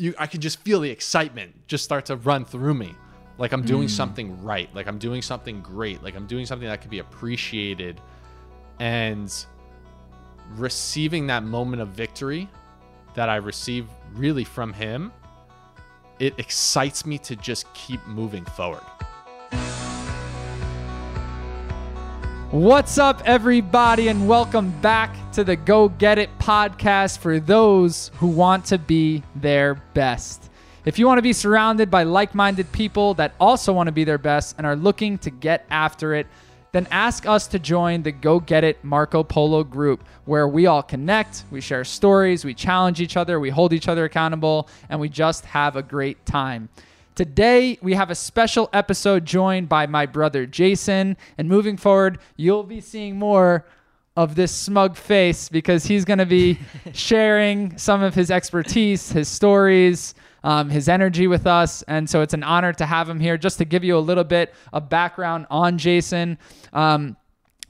you I could just feel the excitement just start to run through me. Like I'm doing mm. something right. Like I'm doing something great. Like I'm doing something that could be appreciated. And receiving that moment of victory that I receive really from him, it excites me to just keep moving forward. What's up, everybody, and welcome back to the Go Get It podcast for those who want to be their best. If you want to be surrounded by like minded people that also want to be their best and are looking to get after it, then ask us to join the Go Get It Marco Polo group, where we all connect, we share stories, we challenge each other, we hold each other accountable, and we just have a great time. Today, we have a special episode joined by my brother Jason. And moving forward, you'll be seeing more of this smug face because he's going to be sharing some of his expertise, his stories, um, his energy with us. And so it's an honor to have him here. Just to give you a little bit of background on Jason. Um,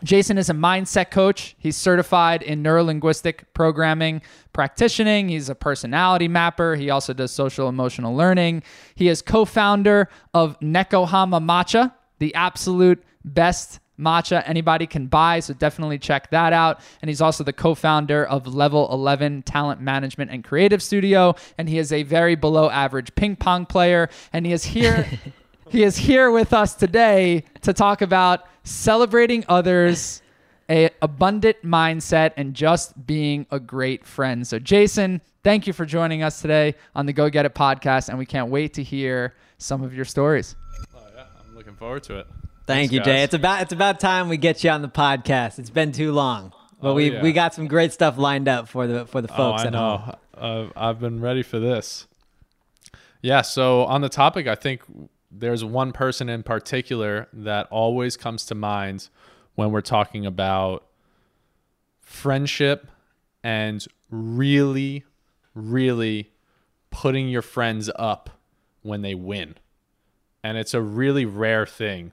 Jason is a mindset coach. He's certified in neurolinguistic programming practicing. He's a personality mapper. He also does social emotional learning. He is co founder of Nekohama Matcha, the absolute best matcha anybody can buy. So definitely check that out. And he's also the co founder of Level 11 Talent Management and Creative Studio. And he is a very below average ping pong player. And he is here. he is here with us today to talk about celebrating others, a abundant mindset, and just being a great friend. So, Jason, thank you for joining us today on the Go Get It podcast, and we can't wait to hear some of your stories. Oh yeah, I'm looking forward to it. Thank Thanks, you, Jay. guys. It's about it's about time we get you on the podcast. It's been too long, but Oh, we yeah. we got some great stuff lined up for the for the folks oh, I at home. know. Uh, I've been ready for this. Yeah. So on the topic, I think there's one person in particular that always comes to mind when we're talking about friendship and really, really putting your friends up when they win. And it's a really rare thing,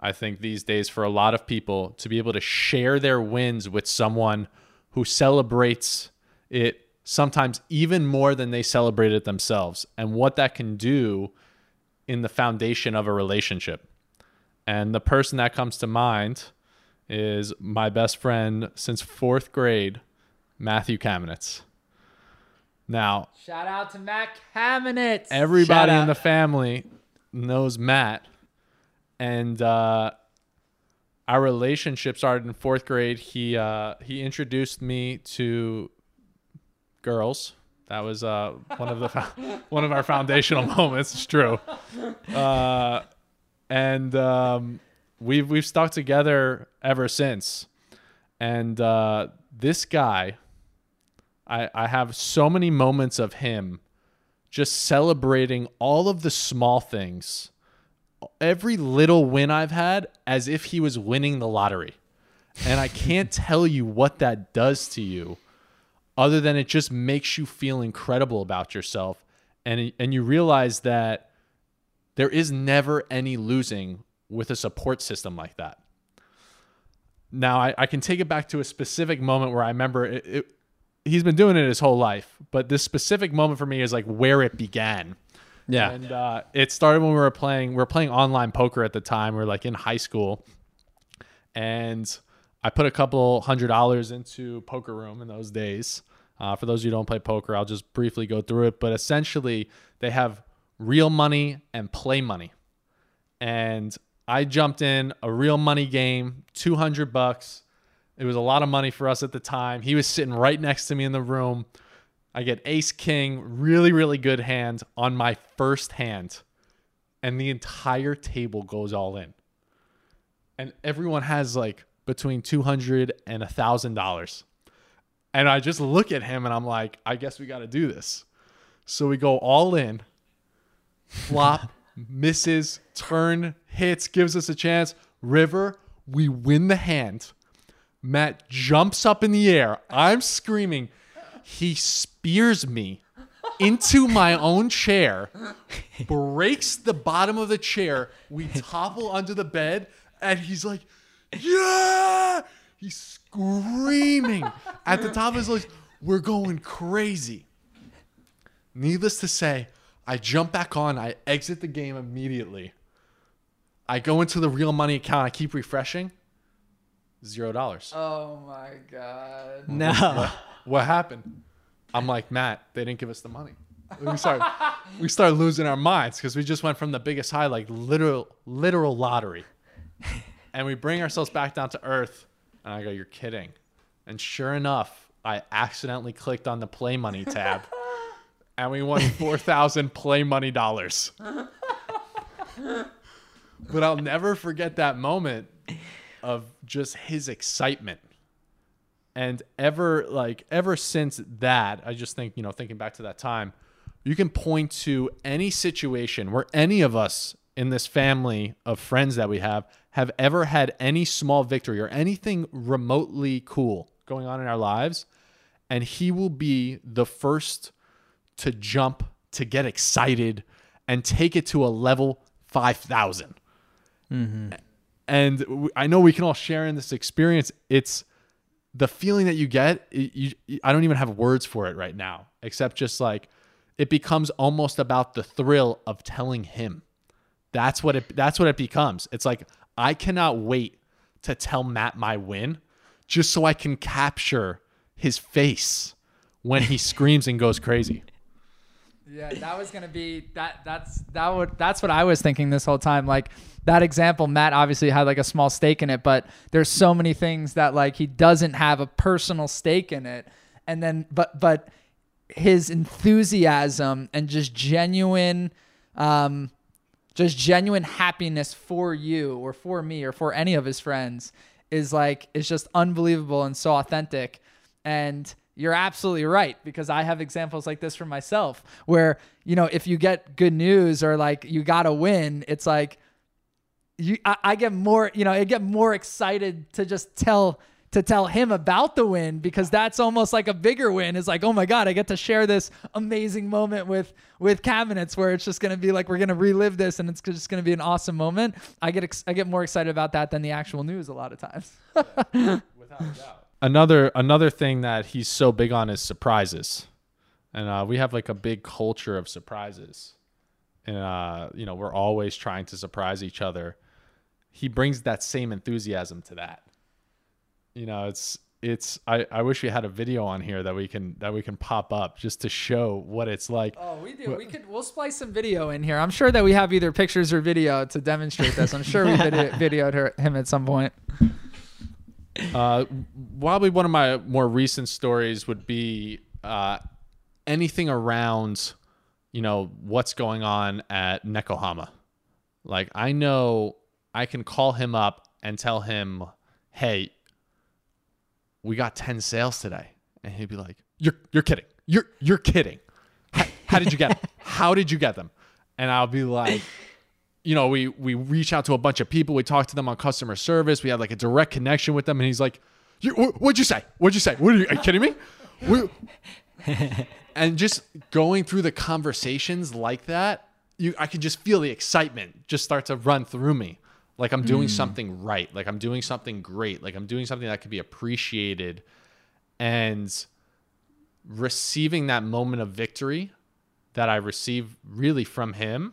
I think, these days for a lot of people to be able to share their wins with someone who celebrates it sometimes even more than they celebrate it themselves, and what that can do in the foundation of a relationship. And the person that comes to mind is my best friend since fourth grade, Matthew Kamenetz. Now, Shout out to Matt Kamenetz. everybody in the family knows Matt, and uh, our relationship started in fourth grade. He uh, he introduced me to girls. That was uh, one of the one of our foundational moments. It's true, uh, and um, we've we've stuck together ever since. And uh, this guy, I I have so many moments of him just celebrating all of the small things, every little win I've had as if he was winning the lottery. And I can't tell you what that does to you other than it just makes you feel incredible about yourself and and you realize that there is never any losing with a support system like that. Now I, I can take it back to a specific moment where I remember it, it he's been doing it his whole life, but this specific moment for me is like where it began. Yeah, And uh, it started when we were playing. We were playing online poker at the time. We were like in high school, and I put a couple hundred dollars into Poker Room in those days. Uh, for those who don't play poker, I'll just briefly go through it. But essentially, they have real money and play money. And I jumped in a real money game, two hundred bucks. It was a lot of money for us at the time. He was sitting right next to me in the room. I get ace king, really, really good hand on my first hand. And the entire table goes all in. And everyone has like between 200 and a thousand dollars. And I just look at him and I'm like, I guess we got to do this. So we go all in, flop, misses, turn, hits, gives us a chance. River, we win the hand. Matt jumps up in the air. I'm screaming. He spears me into my own chair, breaks the bottom of the chair. We topple under the bed, and he's like, Yeah! He's screaming at the top of his lungs. We're going crazy. Needless to say, I jump back on. I exit the game immediately. I go into the real money account. I keep refreshing. Zero dollars. Oh my god. No. What happened? I'm like, Matt, they didn't give us the money. We start we start losing our minds because we just went from the biggest high, like literal literal lottery. And we bring ourselves back down to earth. And I go, You're kidding. And sure enough, I accidentally clicked on the play money tab. and we won four thousand play money dollars. but I'll never forget that moment of just his excitement and ever like ever since that i just think you know thinking back to that time you can point to any situation where any of us in this family of friends that we have have ever had any small victory or anything remotely cool going on in our lives and he will be the first to jump to get excited and take it to a level 5000 Mm-hmm. and I know we can all share in this experience. It's the feeling that you get. You, I don't even have words for it right now, except just like it becomes almost about the thrill of telling him. That's what it. That's what it becomes. It's like I cannot wait to tell Matt my win, just so I can capture his face when he screams and goes crazy. Yeah, that was gonna be that. That's that would. That's what I was thinking this whole time. Like that example, Matt obviously had like a small stake in it, but there's so many things that like he doesn't have a personal stake in it, and then but but his enthusiasm and just genuine, um, just genuine happiness for you or for me or for any of his friends is like is just unbelievable and so authentic. And you're absolutely right because I have examples like this for myself where, you know, if you get good news or like you got to win, it's like you I, I get more, you know, I get more excited to just tell to tell him about the win because that's almost like a bigger win. It's like, oh my god, I get to share this amazing moment with with Kamenetz where it's just gonna be like we're gonna relive this and it's just gonna be an awesome moment. I get ex- I get more excited about that than the actual news a lot of times. another another thing that he's so big on is surprises and uh, we have like a big culture of surprises and uh, you know we're always trying to surprise each other he brings that same enthusiasm to that you know it's it's I, I wish we had a video on here that we can that we can pop up just to show what it's like Oh, we do. We could. We'll splice some video in here. I'm sure that we have either pictures or video to demonstrate this. I'm sure we video, videoed her, him at some point. Uh, probably one of my more recent stories would be uh, anything around, you know, what's going on at Nekohama. Like I know I can call him up and tell him, "Hey, we got ten sales today," and he'd be like, "You're you're kidding. You're you're kidding. How, how did you get? them? How did you get them?" And I'll be like you know, we we reach out to a bunch of people. We talk to them on customer service. We have like a direct connection with them, and he's like, "What'd you say? What'd you say? What are you, are you kidding me?" We- and just going through the conversations like that, you I could just feel the excitement just start to run through me, like I'm doing hmm. something right, like I'm doing something great, like I'm doing something that could be appreciated, and receiving that moment of victory that I receive really from him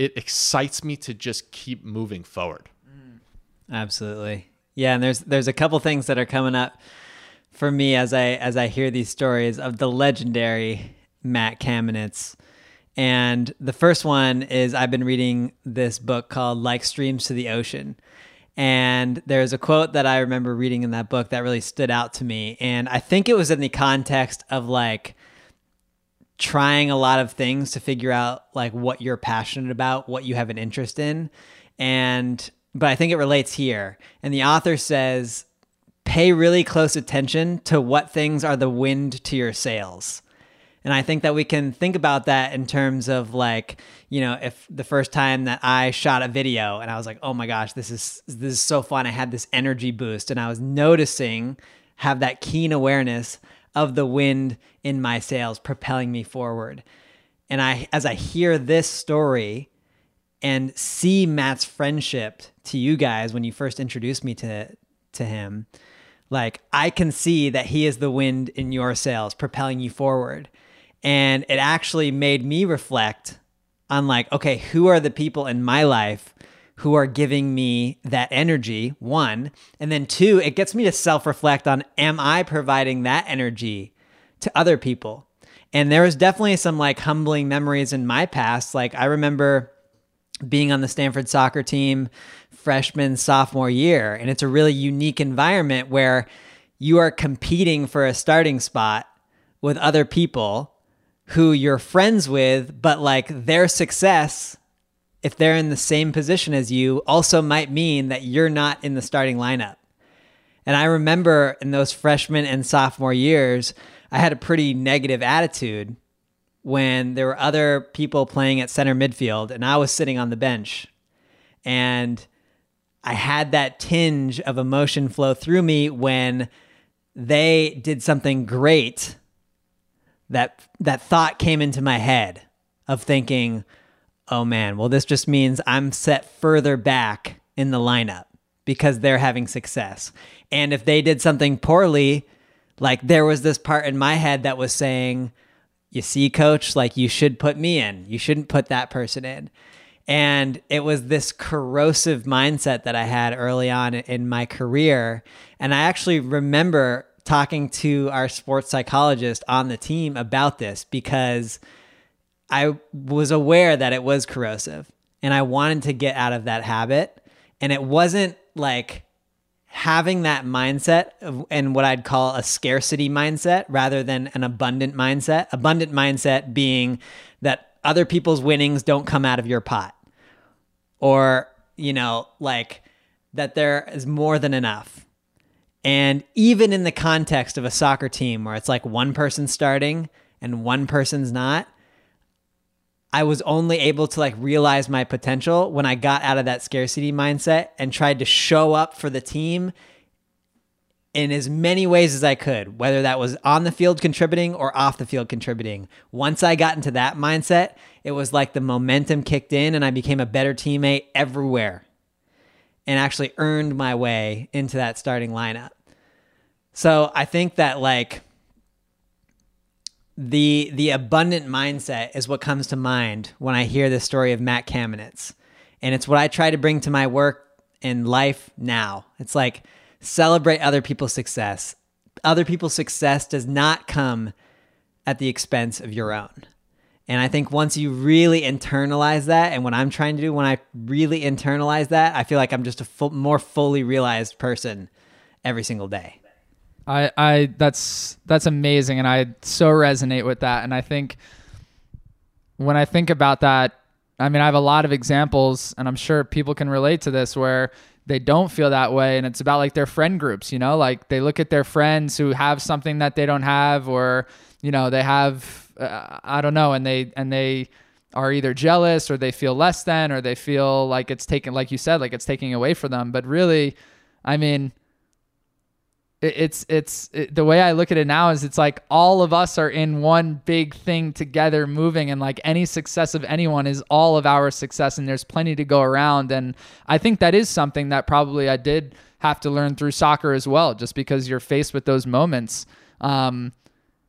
it excites me to just keep moving forward. Mm. Absolutely. Yeah, and there's there's a couple things that are coming up for me as I as I hear these stories of the legendary Matt Kamenetz. And the first one is I've been reading this book called Like Streams to the Ocean. And there's a quote that I remember reading in that book that really stood out to me. And I think it was in the context of like trying a lot of things to figure out like what you're passionate about, what you have an interest in. And but I think it relates here. And the author says pay really close attention to what things are the wind to your sails. And I think that we can think about that in terms of like, you know, if the first time that I shot a video and I was like, "Oh my gosh, this is this is so fun. I had this energy boost and I was noticing have that keen awareness of the wind in my sails propelling me forward. And I as I hear this story and see Matt's friendship to you guys when you first introduced me to to him, like I can see that he is the wind in your sails propelling you forward. And it actually made me reflect on like, okay, who are the people in my life who are giving me that energy? One. And then two, it gets me to self reflect on am I providing that energy to other people? And there was definitely some like humbling memories in my past. Like I remember being on the Stanford soccer team freshman, sophomore year. And it's a really unique environment where you are competing for a starting spot with other people who you're friends with, but like their success, if they're in the same position as you, also might mean that you're not in the starting lineup. And I remember in those freshman and sophomore years, I had a pretty negative attitude when there were other people playing at center midfield and I was sitting on the bench. And I had that tinge of emotion flow through me when they did something great that that thought came into my head of thinking, "Oh man, well this just means I'm set further back in the lineup because they're having success." And if they did something poorly, like there was this part in my head that was saying, "You see, coach, like you should put me in. You shouldn't put that person in." And it was this corrosive mindset that I had early on in my career. And I actually remember talking to our sports psychologist on the team about this because I was aware that it was corrosive and I wanted to get out of that habit. And it wasn't like having that mindset of, and what I'd call a scarcity mindset rather than an abundant mindset. Abundant mindset being that other people's winnings don't come out of your pot or, you know, like that there is more than enough. And even in the context of a soccer team where it's like one person starting and one person's not, I was only able to like realize my potential when I got out of that scarcity mindset and tried to show up for the team in as many ways as I could, whether that was on the field contributing or off the field contributing. Once I got into that mindset, it was like the momentum kicked in and I became a better teammate everywhere and actually earned my way into that starting lineup. So I think that like the the abundant mindset is what comes to mind when I hear the story of Matt Kamenetz. And it's what I try to bring to my work in life now. It's like celebrate other people's success. Other people's success does not come at the expense of your own. And I think once you really internalize that, and what I'm trying to do when I really internalize that, I feel like I'm just a full, more fully realized person every single day. I, I that's that's amazing, and I so resonate with that. And I think when I think about that, I mean, I have a lot of examples, and I'm sure people can relate to this where they don't feel that way and it's about like their friend groups you know like they look at their friends who have something that they don't have or you know they have uh, i don't know and they and they are either jealous or they feel less than or they feel like it's taken like you said like it's taking away from them. But really i mean it's it's it, the way I look at it now is it's like all of us are in one big thing together moving and like any success of anyone is all of our success and there's plenty to go around. And I think that is something that probably I did have to learn through soccer as well just because you're faced with those moments. Um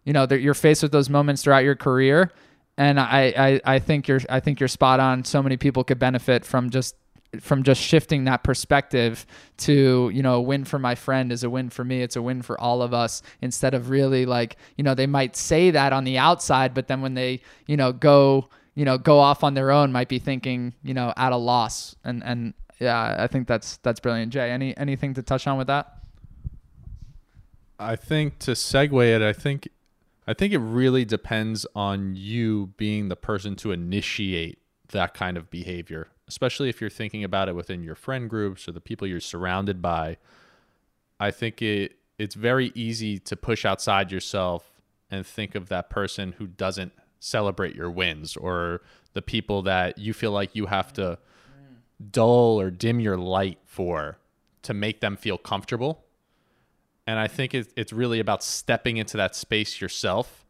you know you're faced with those moments throughout your career. And I, I I think you're I think you're spot on. So many people could benefit from just from just shifting that perspective to you know a win for my friend is a win for me. It's a win for all of us instead of really like you know they might say that on the outside but then when they you know go you know go off on their own might be thinking you know at a loss. And and yeah i think that's that's brilliant. Jay any anything to touch on with that? I think to segue it i think i think it really depends on you being the person to initiate that kind of behavior especially if you're thinking about it within your friend groups or the people you're surrounded by. I think it it's very easy to push outside yourself and think of that person who doesn't celebrate your wins or the people that you feel like you have to dull or dim your light for to make them feel comfortable. And I think it's really about stepping into that space yourself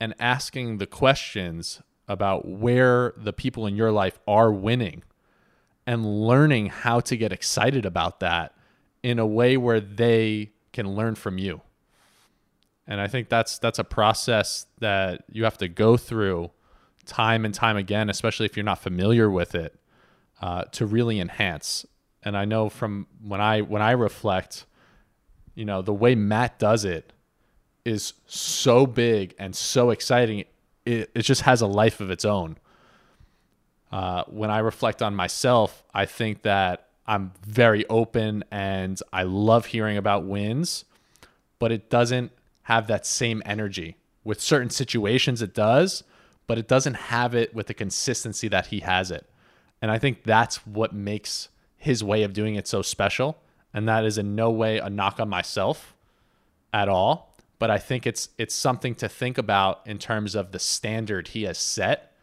and asking the questions about where the people in your life are winning and learning how to get excited about that in a way where they can learn from you. And I think that's that's a process that you have to go through time and time again, especially if you're not familiar with it, uh, to really enhance. And I know from when I when I reflect, you know, the way Matt does it is so big and so exciting. It, it just has a life of its own. Uh, when I reflect on myself, I think that I'm very open and I love hearing about wins, but it doesn't have that same energy. With certain situations, it does, but it doesn't have it with the consistency that he has it. And I think that's what makes his way of doing it so special. And that is in no way a knock on myself at all. But I think it's it's something to think about in terms of the standard he has set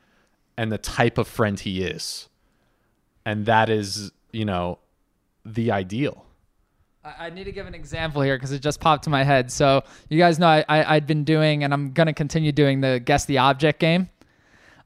and the type of friend he is. And that is, you know, the ideal. I need to give an example here because it just popped to my head. So you guys know I, I would been doing and I'm gonna continue doing the guess the object game.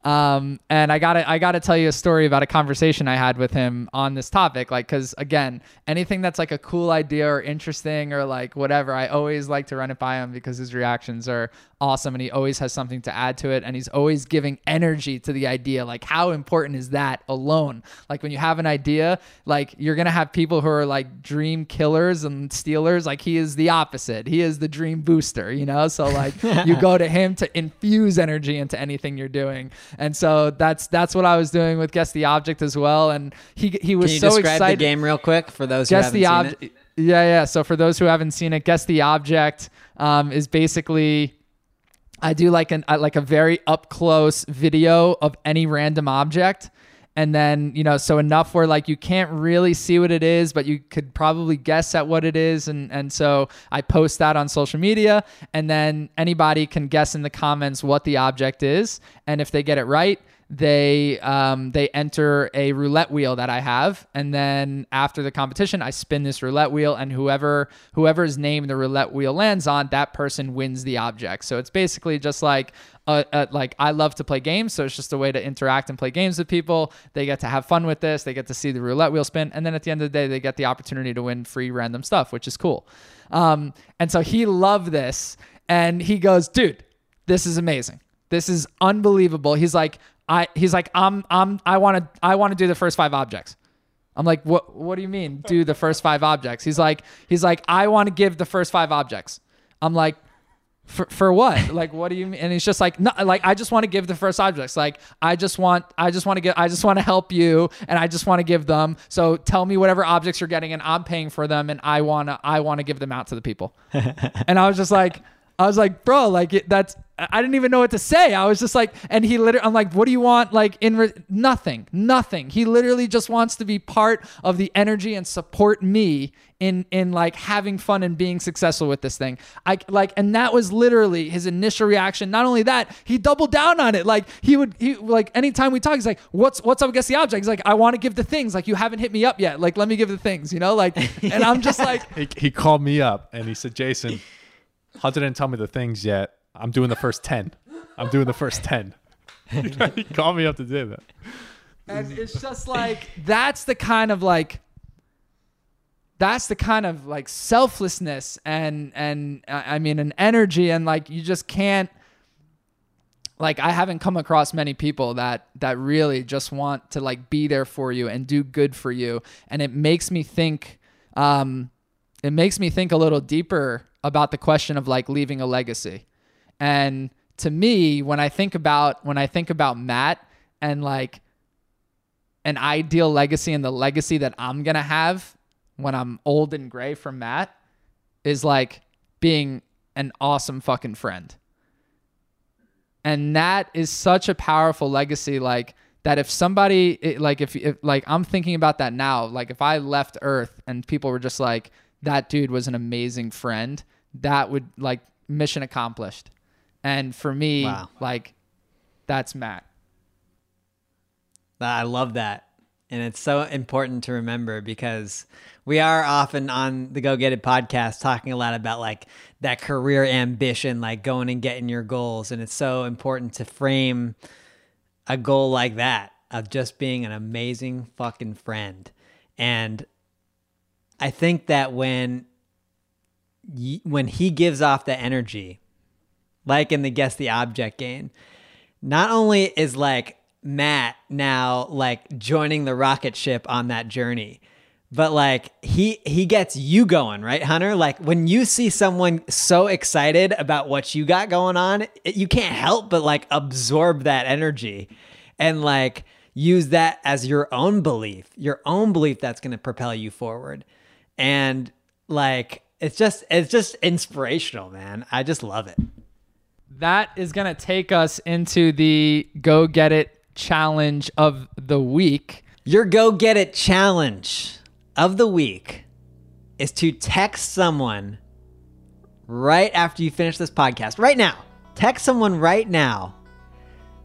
Um, and I gotta I gotta tell you a story about a conversation I had with him on this topic. Like, cause again, anything that's like a cool idea or interesting or like whatever, I always like to run it by him because his reactions are awesome and he always has something to add to it and he's always giving energy to the idea like how important is that alone? Like when you have an idea like you're gonna have people who are like dream killers and stealers like he is the opposite. He is the dream booster you know? So like you go to him to infuse energy into anything you're doing and so that's that's what I was doing with guess the object as well. And he he was Can you so describe excited the game real quick for those guess who the haven't seen object yeah yeah. So for those who haven't seen it guess the object um, is basically I do like an uh, like a very up close video of any random object. And then, you know, so enough where like you can't really see what it is, but you could probably guess at what it is. And and so I post that on social media and then anybody can guess in the comments what the object is. And if they get it right, they um, they enter a roulette wheel that I have, and then after the competition, I spin this roulette wheel, and whoever whoever's name the roulette wheel lands on, that person wins the object. So it's basically just like uh, uh, like I love to play games, so it's just a way to interact and play games with people. They get to have fun with this. They get to see the roulette wheel spin, and then at the end of the day, they get the opportunity to win free random stuff, which is cool. Um, and so he loved this, and he goes, "Dude, this is amazing. This is unbelievable." He's like, "I," he's like, "I'm, I'm, I want to, I want to do the first five objects." I'm like, "What? What do you mean, do the first five objects?" He's like, "He's like, I want to give the first five objects." I'm like, for, for what? Like what do you mean? And he's just like no like i just want to give the first objects. Like i just want i just want to get i just want to help you and i just want to give them. So tell me whatever objects you're getting and i'm paying for them and i want to i want to give them out to the people. And i was just like I was like, bro, like it, that's. I didn't even know what to say. I was just like, and he literally, I'm like, what do you want? Like in re- nothing, nothing. He literally just wants to be part of the energy and support me in in like having fun and being successful with this thing. I like, and that was literally his initial reaction. Not only that, he doubled down on it. Like he would, he like anytime we talk, he's like, what's what's up against the object? He's like, I want to give the things. Like you haven't hit me up yet. Like let me give the things. You know, like, and I'm just like. He, he called me up and he said, Jason, Hunter didn't tell me the things yet. I'm doing the first 10. I'm doing the first 10. he called me up to do that. and it's just like that's the kind of like that's the kind of like selflessness and and I mean an energy and like you just can't like I haven't come across many people that that really just want to like be there for you and do good for you and it makes me think um it makes me think a little deeper about the question of like leaving a legacy. And to me, when I think about when I think about Matt and like an ideal legacy and the legacy that I'm to have when I'm old and gray from Matt is like being an awesome fucking friend. And that is such a powerful legacy like that if somebody like if, if like I'm thinking about that now, like if I left earth and people were just like that dude was an amazing friend, that would like mission accomplished. And for me, Wow. like that's Matt. I love that. And it's so important to remember because we are often on the Go Get It podcast talking a lot about like that career ambition, like going and getting your goals. And it's so important to frame a goal like that of just being an amazing fucking friend. And I think that when when he gives off the energy like in the guess the object game. Not only is like Matt now like joining the rocket ship on that journey, but like he he gets you going, right, Hunter? Like when you see someone so excited about what you got going on, it, you can't help but like absorb that energy and like use that as your own belief, your own belief that's going to propel you forward. And like it's just it's just inspirational, man. I just love it. That is going to take us into the go get it challenge of the week. Your go get it challenge of the week is to text someone right after you finish this podcast. Right now. Text someone right now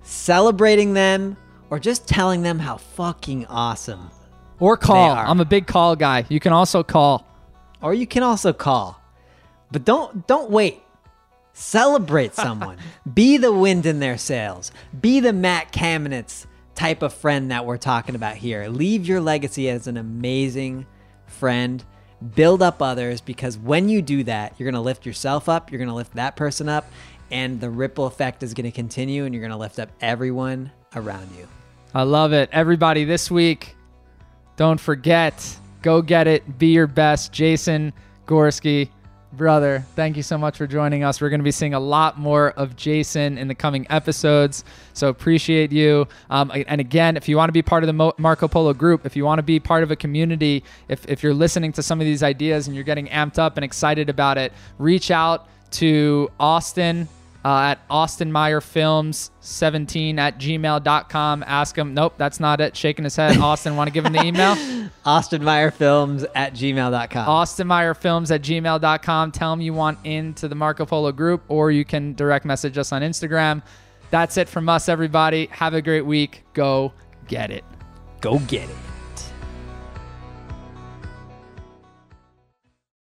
celebrating them or just telling them how fucking awesome. Or call. I'm a big call guy. You can also call. Or you can also call. But don't don't wait. Celebrate someone. Be the wind in their sails. Be the Matt Kamenetz type of friend that we're talking about here. Leave your legacy as an amazing friend. Build up others because when you do that, you're going to lift yourself up, you're going to lift that person up, and the ripple effect is going to continue and you're going to lift up everyone around you. I love it. Everybody, this week, don't forget, go get it. Be your best. Jason Gorski, brother, thank you so much for joining us. We're going to be seeing a lot more of Jason in the coming episodes. So appreciate you. Um, and again, if you want to be part of the Marco Polo group, if you want to be part of a community, if, if you're listening to some of these ideas and you're getting amped up and excited about it, reach out to Austin uh, at Austin Meyer Films 17 at gmail.com. Ask him. Nope, that's not it. Shaking his head. Austin, want to give him the email? Austin Meyer Films at gmail.com. Austin Meyer Films at gmail.com. Tell him you want into the Marco Polo group, or you can direct message us on Instagram. That's it from us, everybody. Have a great week. Go get it. Go get it.